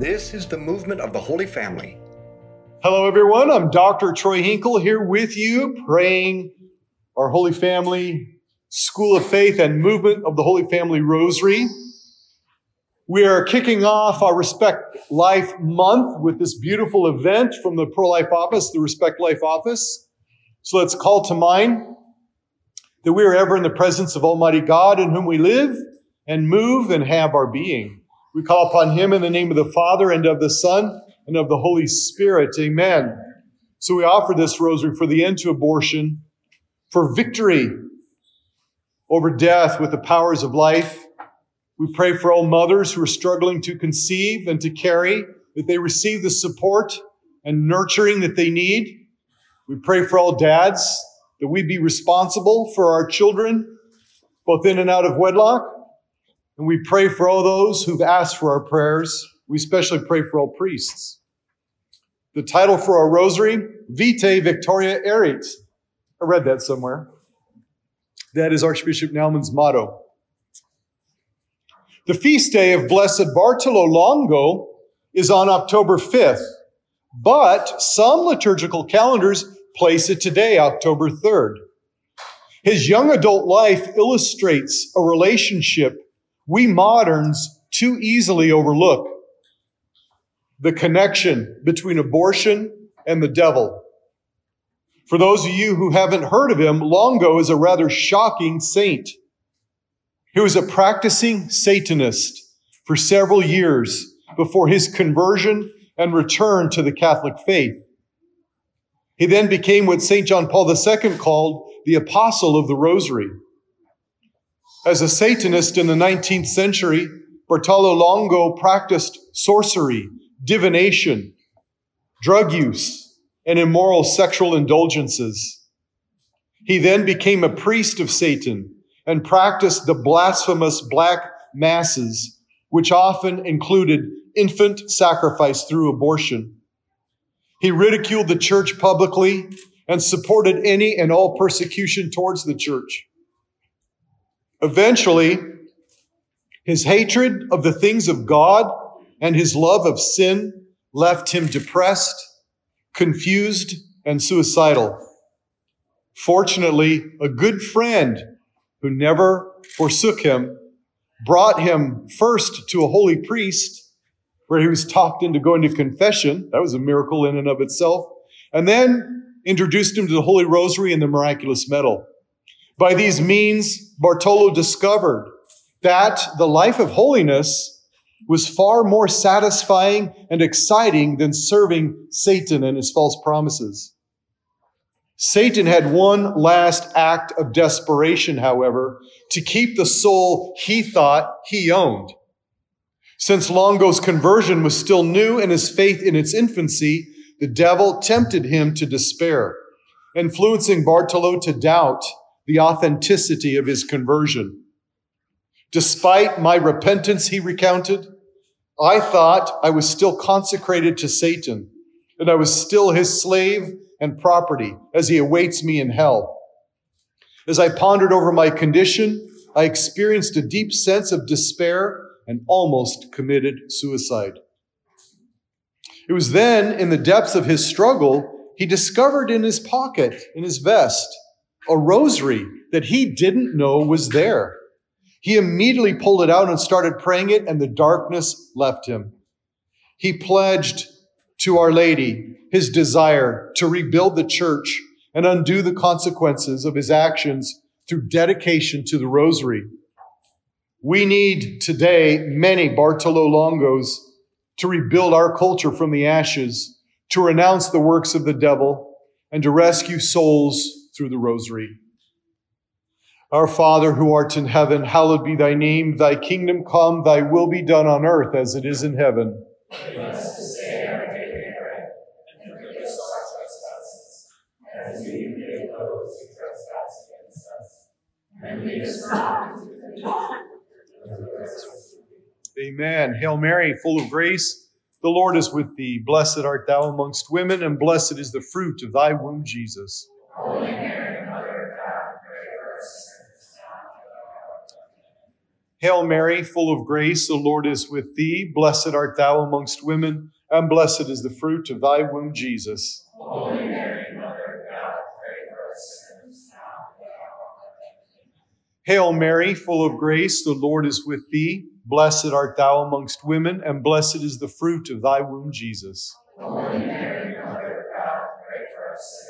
This is the movement of the Holy Family. Hello, everyone. I'm Dr. Troy Hinkle here with you, praying our Holy Family School of Faith and Movement of the Holy Family Rosary. We are kicking off our Respect Life month with this beautiful event from the Pro Life Office, the Respect Life Office. So let's call to mind that we are ever in the presence of Almighty God in whom we live and move and have our being. We call upon Him in the name of the Father and of the Son and of the Holy Spirit. Amen. So we offer this rosary for the end to abortion, for victory over death with the powers of life. We pray for all mothers who are struggling to conceive and to carry, that they receive the support and nurturing that they need. We pray for all dads, that we be responsible for our children, both in and out of wedlock. And we pray for all those who've asked for our prayers. We especially pray for all priests. The title for our rosary, Vitae Victoria Erit. I read that somewhere. That is Archbishop Naumann's motto. The feast day of Blessed Bartolo Longo is on October 5th, but some liturgical calendars place it today, October 3rd. His young adult life illustrates a relationship we moderns too easily overlook the connection between abortion and the devil. For those of you who haven't heard of him, Longo is a rather shocking saint. He was a practicing Satanist for several years before his conversion and return to the Catholic faith. He then became what St. John Paul II called the apostle of the rosary. As a Satanist in the 19th century, Bartolo Longo practiced sorcery, divination, drug use, and immoral sexual indulgences. He then became a priest of Satan and practiced the blasphemous black masses, which often included infant sacrifice through abortion. He ridiculed the church publicly and supported any and all persecution towards the church. Eventually, his hatred of the things of God and his love of sin left him depressed, confused, and suicidal. Fortunately, a good friend who never forsook him brought him first to a holy priest where he was talked into going to confession. That was a miracle in and of itself. And then introduced him to the Holy Rosary and the miraculous medal. By these means, Bartolo discovered that the life of holiness was far more satisfying and exciting than serving Satan and his false promises. Satan had one last act of desperation, however, to keep the soul he thought he owned. Since Longo's conversion was still new and his faith in its infancy, the devil tempted him to despair, influencing Bartolo to doubt the authenticity of his conversion. Despite my repentance, he recounted, I thought I was still consecrated to Satan and I was still his slave and property as he awaits me in hell. As I pondered over my condition, I experienced a deep sense of despair and almost committed suicide. It was then, in the depths of his struggle, he discovered in his pocket, in his vest, a rosary that he didn't know was there. He immediately pulled it out and started praying it, and the darkness left him. He pledged to Our Lady his desire to rebuild the church and undo the consequences of his actions through dedication to the rosary. We need today many Bartolo Longos to rebuild our culture from the ashes, to renounce the works of the devil, and to rescue souls through the rosary. Our Father who art in heaven, hallowed be thy name. Thy kingdom come, thy will be done on earth as it is in heaven. Amen. Hail Mary, full of grace, the Lord is with thee. Blessed art thou amongst women, and blessed is the fruit of thy womb, Jesus. Hail Mary, full of grace, the Lord is with thee. Blessed art thou amongst women, and blessed is the fruit of thy womb, Jesus. Hail Mary, full of grace, the Lord is with thee. Blessed art thou amongst women, and blessed is the fruit of thy womb, Jesus. Holy Mary, Mother of God, pray for us sinners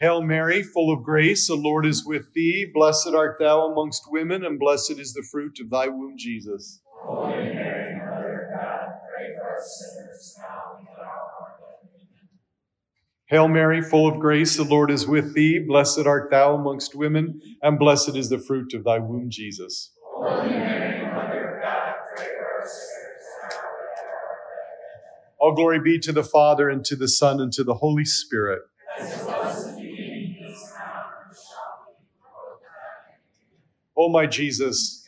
Hail Mary, full of grace, the Lord is with thee. Blessed art thou amongst women, and blessed is the fruit of thy womb, Jesus. Holy Mary, Mother of God, pray for us sinners now and at our. Hail Mary, full of grace, the Lord is with thee. Blessed art thou amongst women, and blessed is the fruit of thy womb, Jesus. Holy Mary, Mother of God, pray for us sinners now and at our All glory be to the Father, and to the Son, and to the Holy Spirit. Of my Jesus.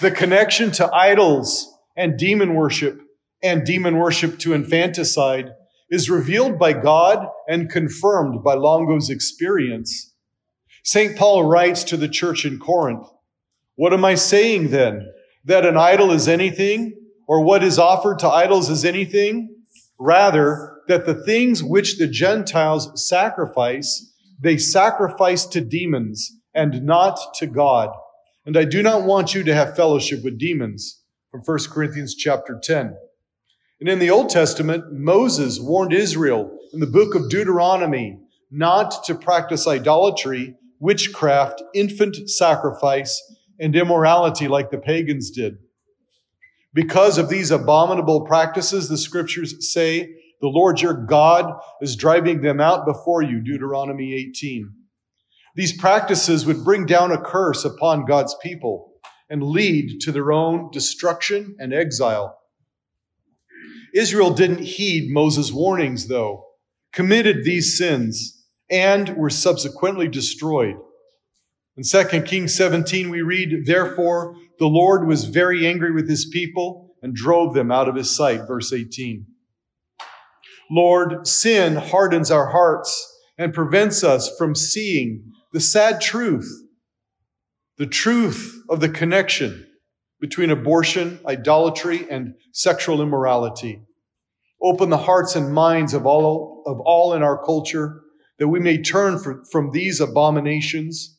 The connection to idols and demon worship and demon worship to infanticide is revealed by God and confirmed by Longo's experience. St. Paul writes to the church in Corinth, What am I saying then? That an idol is anything, or what is offered to idols is anything? Rather, that the things which the Gentiles sacrifice, they sacrifice to demons and not to God. And I do not want you to have fellowship with demons. From 1 Corinthians chapter 10. And in the Old Testament, Moses warned Israel in the book of Deuteronomy not to practice idolatry, witchcraft, infant sacrifice, and immorality like the pagans did. Because of these abominable practices, the scriptures say, the Lord your God is driving them out before you, Deuteronomy 18. These practices would bring down a curse upon God's people and lead to their own destruction and exile. Israel didn't heed Moses' warnings, though, committed these sins, and were subsequently destroyed. In 2 Kings 17, we read, Therefore, the Lord was very angry with his people and drove them out of his sight. Verse 18. Lord, sin hardens our hearts and prevents us from seeing the sad truth, the truth of the connection between abortion, idolatry, and sexual immorality. Open the hearts and minds of all, of all in our culture that we may turn from, from these abominations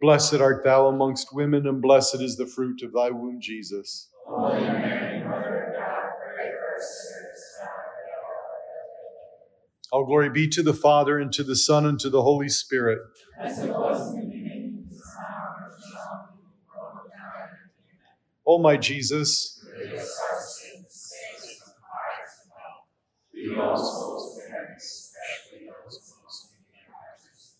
Blessed art thou amongst women, and blessed is the fruit of thy womb, Jesus. Holy Mary, Mother of God, pray for us sinners now and. All glory be to the Father, and to the Son, and to the Holy Spirit. As it was in the and be, my Jesus, our sins, save us of hell. Lead all to heaven, especially those most in need of mercy.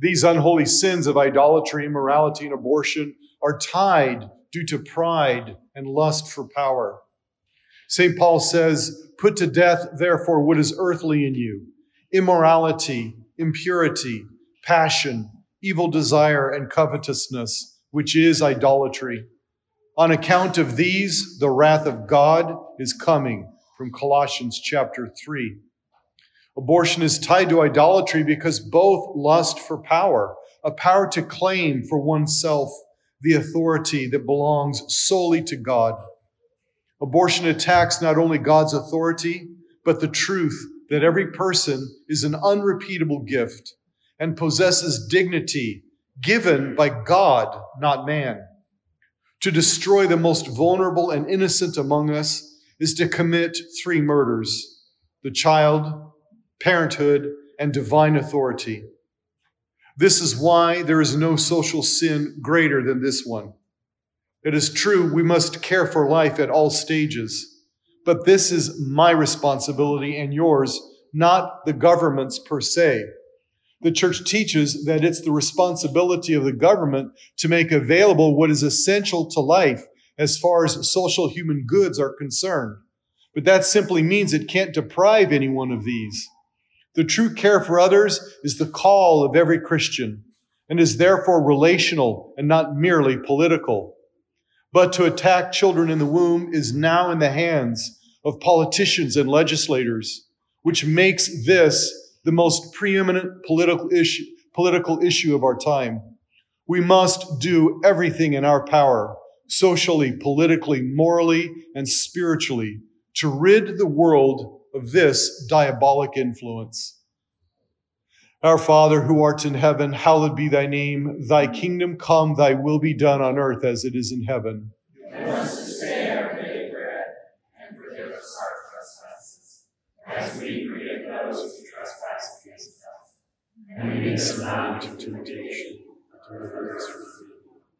These unholy sins of idolatry, immorality, and abortion are tied due to pride and lust for power. St. Paul says, Put to death, therefore, what is earthly in you immorality, impurity, passion, evil desire, and covetousness, which is idolatry. On account of these, the wrath of God is coming, from Colossians chapter 3. Abortion is tied to idolatry because both lust for power, a power to claim for oneself the authority that belongs solely to God. Abortion attacks not only God's authority, but the truth that every person is an unrepeatable gift and possesses dignity given by God, not man. To destroy the most vulnerable and innocent among us is to commit three murders the child, parenthood, and divine authority. This is why there is no social sin greater than this one. It is true, we must care for life at all stages, but this is my responsibility and yours, not the government's per se. The church teaches that it's the responsibility of the government to make available what is essential to life as far as social human goods are concerned. But that simply means it can't deprive anyone of these. The true care for others is the call of every Christian and is therefore relational and not merely political. But to attack children in the womb is now in the hands of politicians and legislators, which makes this the most preeminent political issue, political issue of our time. We must do everything in our power, socially, politically, morally, and spiritually, to rid the world of this diabolic influence. Our Father who art in heaven, hallowed be thy name. Thy kingdom come, thy will be done on earth as it is in heaven. As we forgive those who trespass against us. And lead us not into temptation, but deliver.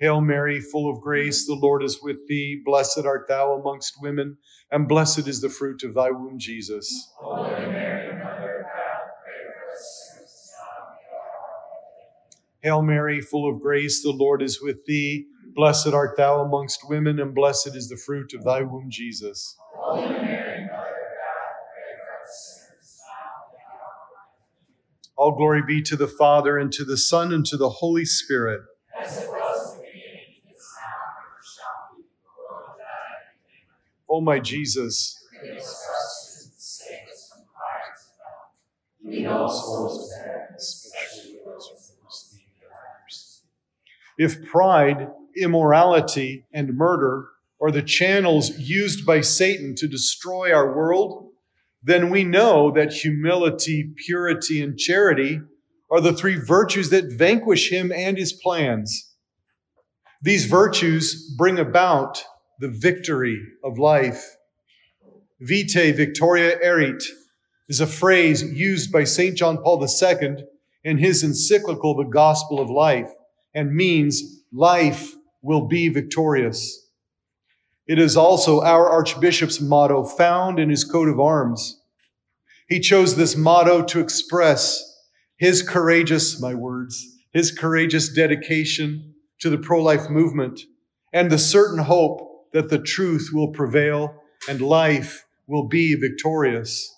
Hail Mary, full of grace, the Lord is with thee. Blessed art thou amongst women, and blessed is the fruit of thy womb, Jesus. Hail Mary, full of grace, the Lord is with thee. Blessed art thou amongst women, and blessed is the fruit of thy womb, Jesus. All glory be to the Father, and to the Son, and to the Holy Spirit. as it was in the beginning, is now, and ever shall be, world without end. O my Jesus, Forgive us our sins, save us from the fires of hell. Lead all souls to heaven, especially those who most need my Jesus. if pride, immorality, and murder are the channels used by Satan to destroy our world, then we know that humility, purity, and charity are the three virtues that vanquish him and his plans. These virtues bring about the victory of life. Vitae victoria erit is a phrase used by St. John Paul II in his encyclical, The Gospel of Life, and means life will be victorious. It is also our Archbishop's motto found in his coat of arms. He chose this motto to express his courageous, my words, his courageous dedication to the pro life movement and the certain hope that the truth will prevail and life will be victorious.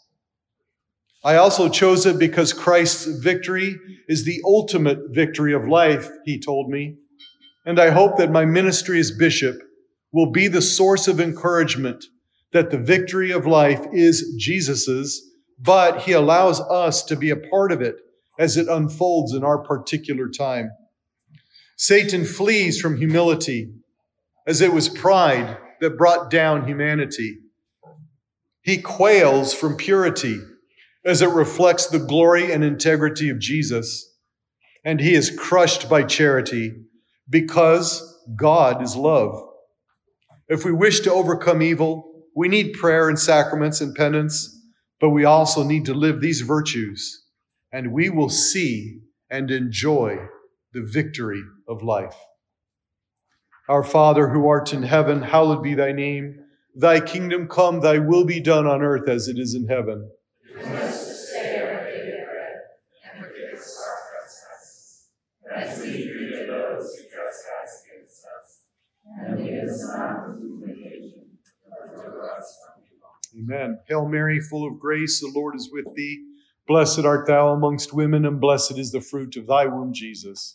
I also chose it because Christ's victory is the ultimate victory of life, he told me. And I hope that my ministry as bishop will be the source of encouragement that the victory of life is Jesus's, but he allows us to be a part of it as it unfolds in our particular time. Satan flees from humility as it was pride that brought down humanity. He quails from purity as it reflects the glory and integrity of Jesus. And he is crushed by charity because God is love. If we wish to overcome evil, we need prayer and sacraments and penance, but we also need to live these virtues, and we will see and enjoy the victory of life. Our Father who art in heaven, hallowed be thy name. Thy kingdom come, thy will be done on earth as it is in heaven. Amen. Hail Mary, full of grace, the Lord is with thee. Blessed art thou amongst women, and blessed is the fruit of thy womb, Jesus.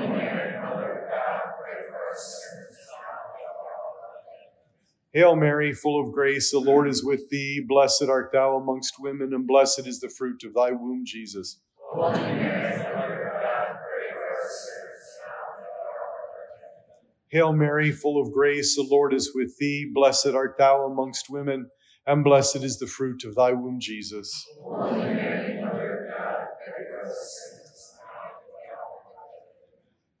Hail Mary, full of grace, the Lord is with thee. Blessed art thou amongst women, and blessed is the fruit of thy womb, Jesus. Hail Mary, full of grace, the Lord is with thee. Blessed art thou amongst women, and blessed is the fruit of thy womb, Jesus. Holy Mary, Mother of God, pray for us sinners, now and at the hour of our death.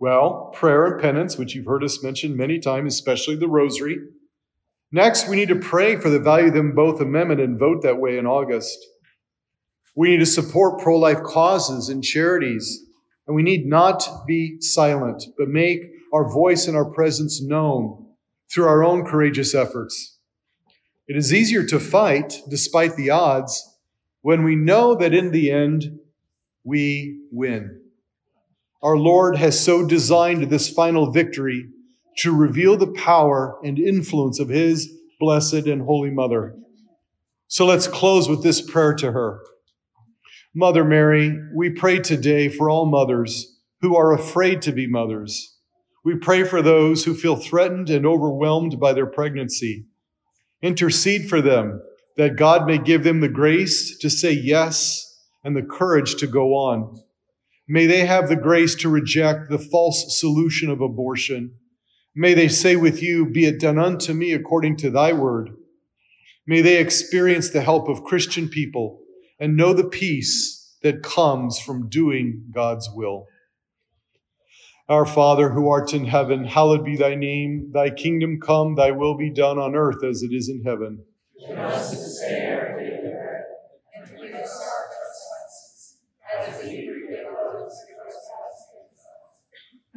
Well, prayer and penance, which you've heard us mention many times, especially the rosary. Next, we need to pray for the Value Them Both Amendment and vote that way in August. We need to support pro life causes and charities, and we need not be silent, but make our voice and our presence known through our own courageous efforts. It is easier to fight despite the odds when we know that in the end we win. Our Lord has so designed this final victory to reveal the power and influence of His blessed and holy Mother. So let's close with this prayer to her. Mother Mary, we pray today for all mothers who are afraid to be mothers. We pray for those who feel threatened and overwhelmed by their pregnancy. Intercede for them that God may give them the grace to say yes and the courage to go on. May they have the grace to reject the false solution of abortion. May they say with you, Be it done unto me according to thy word. May they experience the help of Christian people and know the peace that comes from doing God's will. Our Father who art in heaven, hallowed be thy name. Thy kingdom come, thy will be done on earth as it is in heaven. Give us this day our daily bread, and forgive us our trespasses, as we forgive those who trespass against us. And lead us not into temptation, but deliver us.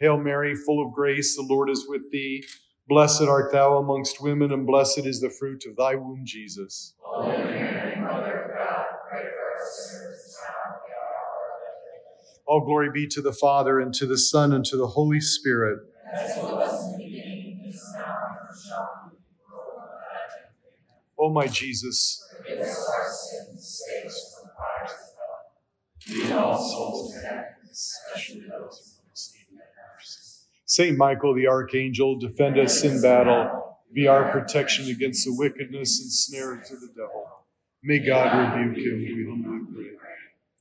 Hail Mary, full of grace, the Lord is with thee. Blessed art thou amongst women, and blessed is the fruit of thy womb, Jesus. All glory be to the Father, and to the Son, and to the Holy Spirit. As it was in Saint Michael the Archangel, defend us in battle. Be our protection against the wickedness and snares of the devil. May God rebuke him, we humbly pray.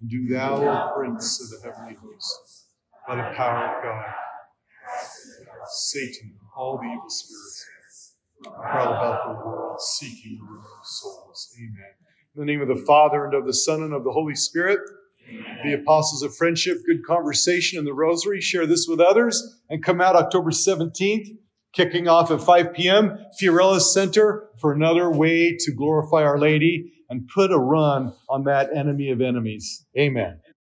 And do thou, O Prince of the heavenly host, by the power of God, Satan, all the evil spirits, prowl about the world, seeking the ruin of souls. Amen. In the name of the Father, and of the Son, and of the Holy Spirit, the apostles of friendship, good conversation, and the rosary. Share this with others and come out October 17th, kicking off at 5 p.m. Fiorella Center for another way to glorify Our Lady and put a run on that enemy of enemies. Amen.